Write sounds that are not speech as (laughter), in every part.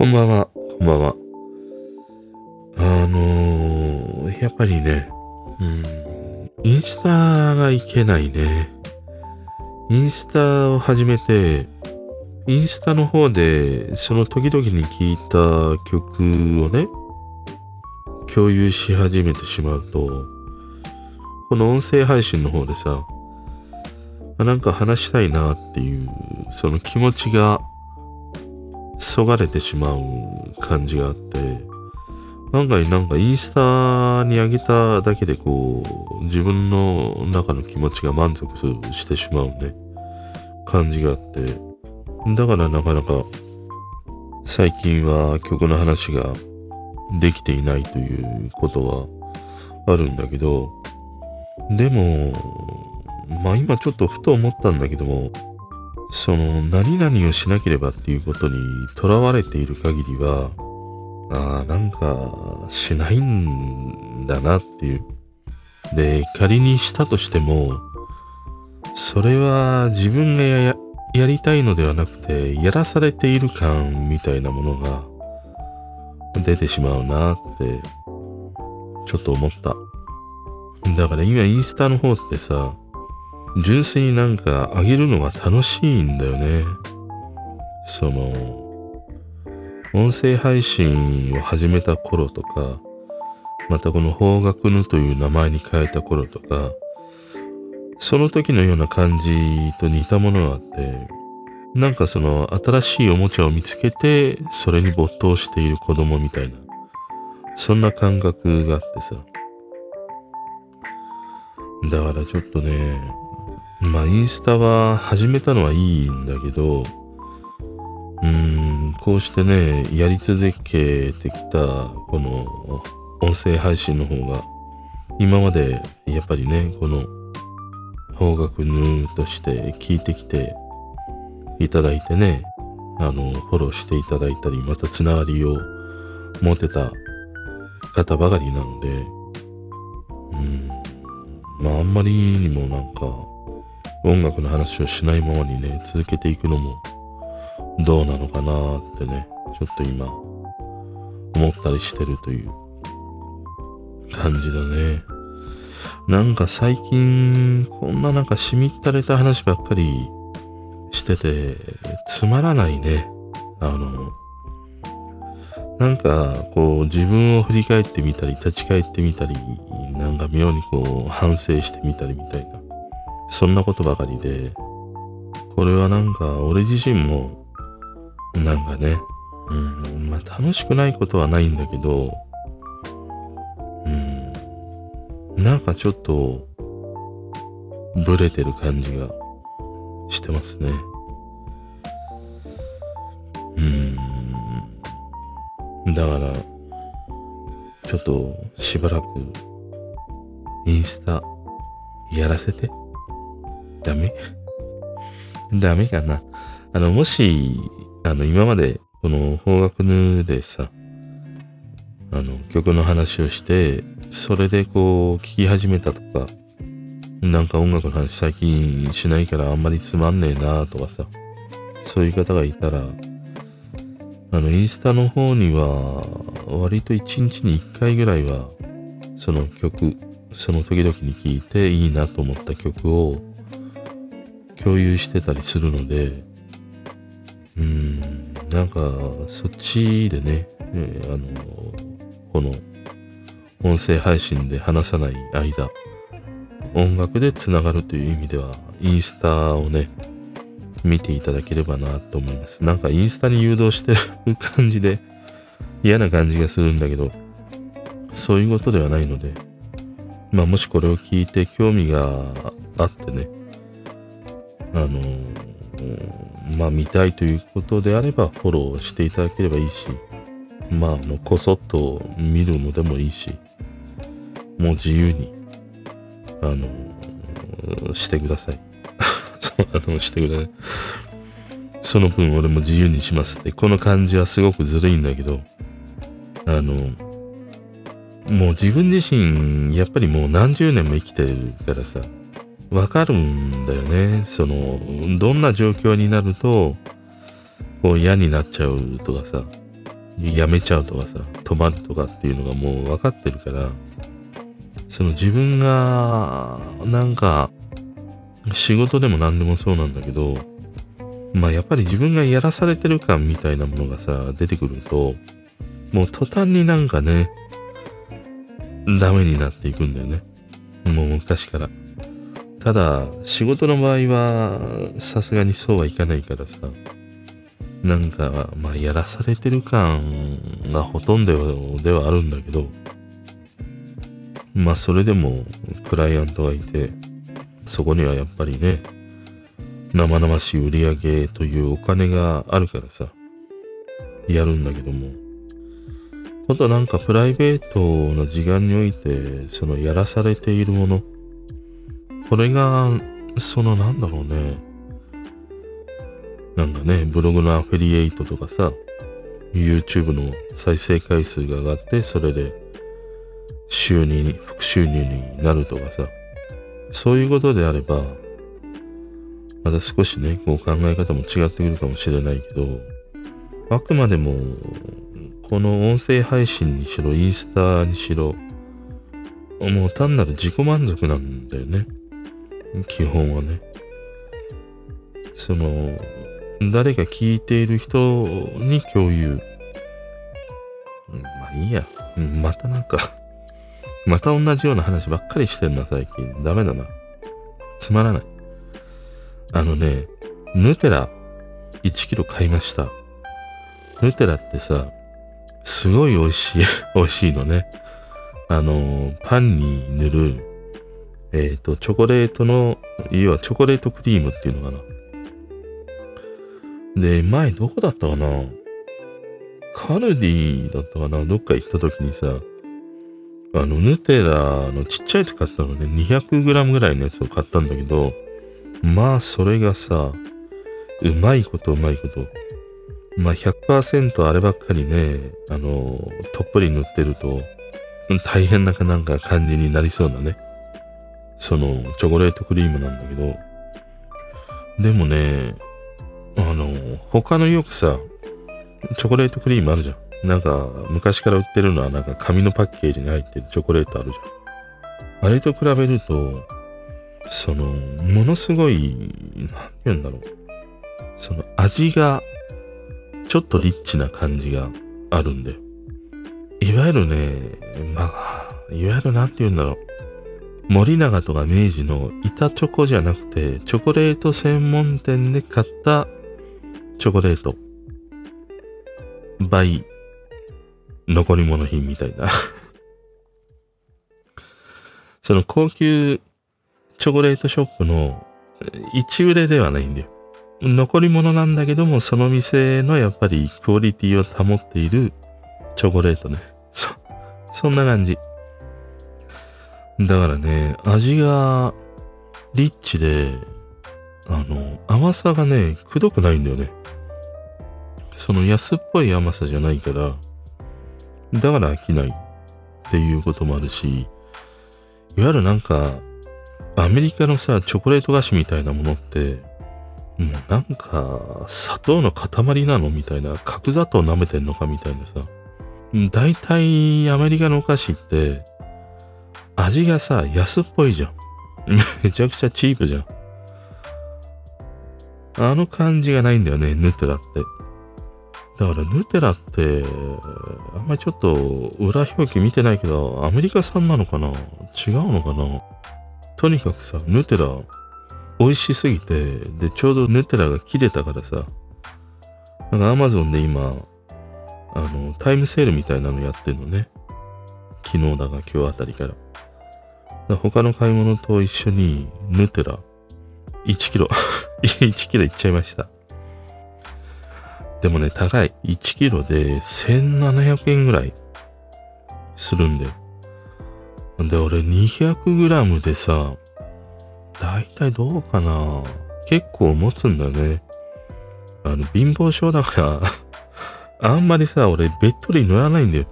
こんばんは、こんばんは。あのー、やっぱりね、うん、インスタがいけないね。インスタを始めて、インスタの方で、その時々に聴いた曲をね、共有し始めてしまうと、この音声配信の方でさ、なんか話したいなっていう、その気持ちがそがれてしまう感じがあって、案外なんかインスタに上げただけでこう、自分の中の気持ちが満足してしまうね、感じがあって、だからなかなか最近は曲の話ができていないということはあるんだけど、でも、まあ今ちょっとふと思ったんだけども、その何々をしなければっていうことにとらわれている限りは、ああ、なんかしないんだなっていう。で、仮にしたとしても、それは自分がややりたいのではなくて、やらされている感みたいなものが出てしまうなって、ちょっと思った。だから今インスタの方ってさ、純粋になんかあげるのが楽しいんだよね。その、音声配信を始めた頃とか、またこの方角ぬという名前に変えた頃とか、その時のような感じと似たものがあって、なんかその新しいおもちゃを見つけて、それに没頭している子供みたいな、そんな感覚があってさ。だからちょっとね、まあ、インスタは始めたのはいいんだけど、うーん、こうしてね、やり続けてきた、この音声配信の方が、今までやっぱりね、この方角ヌーとして聞いてきていただいてね、あの、フォローしていただいたり、またつながりを持てた方ばかりなので、うん、まああんまりにもなんか、音楽の話をしないままにね、続けていくのもどうなのかなってね、ちょっと今思ったりしてるという感じだね。なんか最近こんななんかしみったれた話ばっかりしててつまらないね。あの、なんかこう自分を振り返ってみたり立ち返ってみたりなんか妙にこう反省してみたりみたいなそんなことばかりで、これはなんか俺自身も、なんかね、うん、まあ楽しくないことはないんだけど、うん、なんかちょっと、ブレてる感じがしてますね。うん。だから、ちょっとしばらく、インスタ、やらせて。ダメ？ダメかな？あの、もし、あの、今まで、この方角ヌでさ、あの、曲の話をして、それでこう、聴き始めたとか、なんか音楽の話最近しないからあんまりつまんねえなとかさ、そういう方がいたら、あの、インスタの方には、割と一日に一回ぐらいは、その曲、その時々に聴いていいなと思った曲を共有してたりするので、うん、なんか、そっちでね、えー、あの、この、音声配信で話さない間、音楽でつながるという意味では、インスタをね、見ていただければなと思います。なんかインスタに誘導してる感じで嫌な感じがするんだけど、そういうことではないので、まあもしこれを聞いて興味があってね、あのまあ見たいということであればフォローしていただければいいし、まあもうこそっと見るのでもいいし、もう自由に、あのしてください。(laughs) そう、あの、してください。その分俺も自由にしますって、この感じはすごくずるいんだけど、あの、もう自分自身、やっぱりもう何十年も生きてるからさ、わかるんだよね。その、どんな状況になると、こう嫌になっちゃうとかさ、やめちゃうとかさ、止まるとかっていうのがもう分かってるから、その自分が、なんか、仕事でも何でもそうなんだけど、まあやっぱり自分がやらされてる感みたいなものがさ、出てくると、もう途端になんかね、ダメになっていくんだよね。もう昔から。ただ、仕事の場合は、さすがにそうはいかないからさ、なんか、まあ、やらされてる感がほとんどではあるんだけど、まあ、それでも、クライアントがいて、そこにはやっぱりね、生々しい売り上げというお金があるからさ、やるんだけども、ほんとなんかプライベートの時間において、そのやらされているもの、これが、そのなんだろうね、なんかね、ブログのアフィリエイトとかさ、YouTube の再生回数が上がって、それで収入に、副収入になるとかさ、そういうことであれば、また少しね、こう考え方も違ってくるかもしれないけど、あくまでも、この音声配信にしろ、インスタにしろ、もう単なる自己満足なんだよね。基本はね。その、誰か聞いている人に共有。まあいいや。またなんか (laughs) また同じような話ばっかりしてんな、最近。ダメだな。つまらない。あのね、ヌテラ1キロ買いました。ヌテラってさ、すごい美味しい、(laughs) 美味しいのね。あの、パンに塗る、えっ、ー、と、チョコレートの、要はチョコレートクリームっていうのかな。で、前どこだったかな？カルディだったかな？どっか行った時にさ、あの、ヌテラのちっちゃいやつ買ったのね、200g ぐらいのやつを買ったんだけど、まあ、それがさ、うまいことうまいこと。まあ、100%あればっかりね、あの、とっぷり塗ってると、大変なかなんか感じになりそうなね。その、チョコレートクリームなんだけど、でもね、あの、他のよくさ、チョコレートクリームあるじゃん。なんか、昔から売ってるのはなんか紙のパッケージに入ってるチョコレートあるじゃん。あれと比べると、その、ものすごい、なんて言うんだろう。その味が、ちょっとリッチな感じがあるんで。いわゆるね、まあ、いわゆるなんて言うんだろう。森永とか明治の板チョコじゃなくて、チョコレート専門店で買ったチョコレート。倍残り物品みたいな (laughs) その高級チョコレートショップの一売れではないんだよ。残り物なんだけども、その店のやっぱりクオリティを保っているチョコレートね。そ、そんな感じ。だからね、味がリッチで、あの、甘さがね、くどくないんだよね。その安っぽい甘さじゃないから、だから飽きないっていうこともあるし、いわゆるなんか、アメリカのさ、チョコレート菓子みたいなものって、もう、なんか、砂糖の塊なのみたいな、角砂糖舐めてんのかみたいなさ。大体、アメリカのお菓子って、味がさ、安っぽいじゃん。(laughs) めちゃくちゃチープじゃん。あの感じがないんだよね、ヌテラって。だからヌテラって、あんまりちょっと裏表記見てないけど、アメリカ産なのかな？違うのかな？とにかくさ、ヌテラ美味しすぎて、で、ちょうどヌテラが切れたからさ、なんかアマゾンで今、あの、タイムセールみたいなのやってんのね。昨日だが今日あたりから。他の買い物と一緒にヌテラ1キロ (laughs) 1キロいっちゃいました。でもね、高い。1キロで1700円ぐらいするんだよ。で、俺200グラムでさ、だいたいどうかな結構持つんだね。あの、貧乏症だから (laughs) あんまりさ、俺、べっとり塗らないんだよ。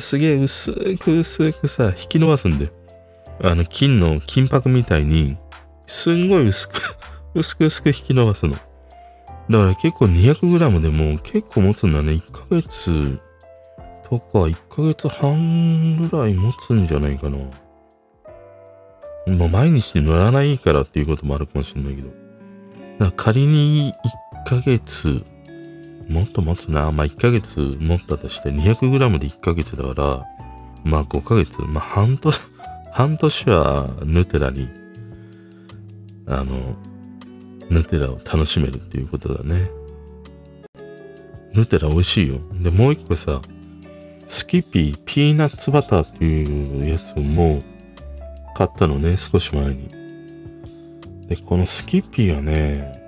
すげえ薄く薄くさ、引き伸ばすんだよ。あの、金の金箔みたいに、すんごい薄く (laughs) 薄く薄く引き伸ばすの。だから結構 200g でも結構持つんだね。1ヶ月とか1ヶ月半ぐらい持つんじゃないかな。まあ毎日乗らないからっていうこともあるかもしれないけど。だ仮に1ヶ月、もっと持つな。まあ1ヶ月持ったとして 200g で1ヶ月だから、まあ5ヶ月、まあ半年、半年はヌテラに、あの、ヌテラを楽しめるっていうことだね。ヌテラ美味しいよ。で、もう一個さ、スキピーピーナッツバターっていうやつも買ったのね、少し前に。で、このスキピーはね、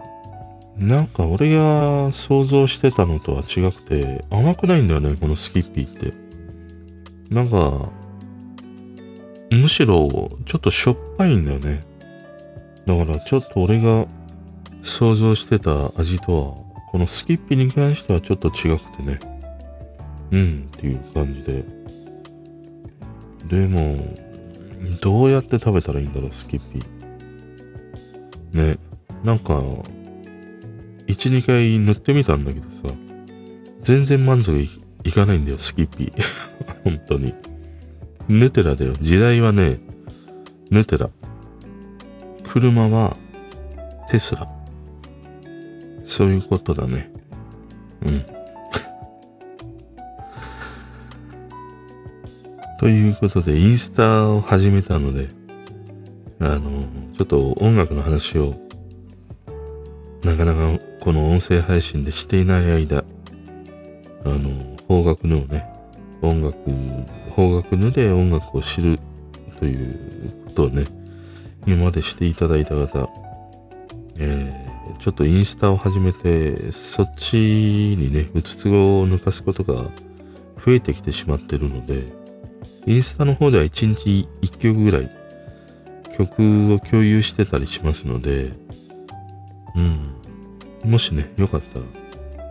なんか俺が想像してたのとは違くて、甘くないんだよね、このスキッピーって。なんか、むしろちょっとしょっぱいんだよね。だからちょっと俺が想像してた味とは、このスキッピーに関してはちょっと違くてね。うんっていう感じで。でも、どうやって食べたらいいんだろう、スキッピー。ね。なんか、1、2回塗ってみたんだけどさ、全然満足いかないんだよ、スキッピー。(laughs) 本当に。ヌテラだよ。時代はね、ヌテラ。車はテスラ。そういうことだね。うん。(laughs) ということで、インスタを始めたので、あの、ちょっと音楽の話を、なかなかこの音声配信でしていない間、あの、方角のね、音楽、方角ので音楽を知るということをね、今までしていただいた方、えー、ちょっとインスタを始めて、そっちにね、うつつを抜かすことが増えてきてしまってるので、インスタの方では1日1曲ぐらい曲を共有してたりしますので、うん。もしね、よかったら、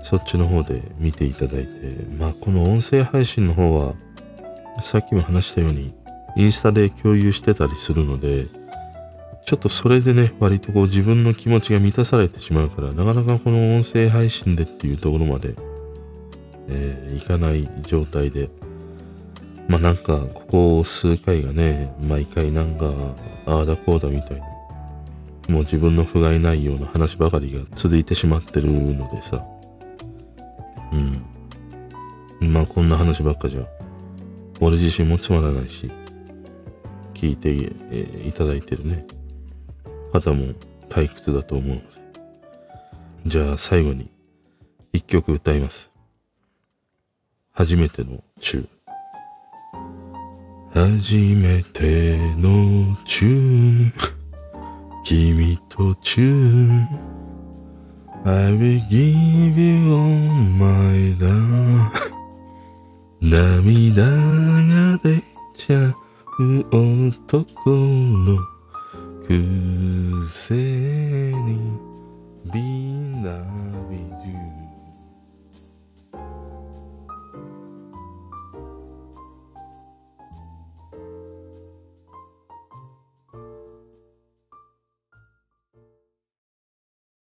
そっちの方で見ていただいて、まあこの音声配信の方は、さっきも話したように、インスタで共有してたりするので、ちょっとそれでね、割とこう自分の気持ちが満たされてしまうから、なかなかこの音声配信でっていうところまで、えー、いかない状態で、まあなんか、ここ数回がね、毎回なんか、ああだこうだみたいな、もう自分の不甲斐ないような話ばかりが続いてしまってるのでさ、うん。まあこんな話ばっかじゃ、俺自身もつまらないし、聞いて、えいただいてるね、方も退屈だと思うので、じゃあ最後に一曲歌います。初めての中。初めてのチューン君とチューン I will give you all my love 涙が出ちゃう男のくせに。Be love you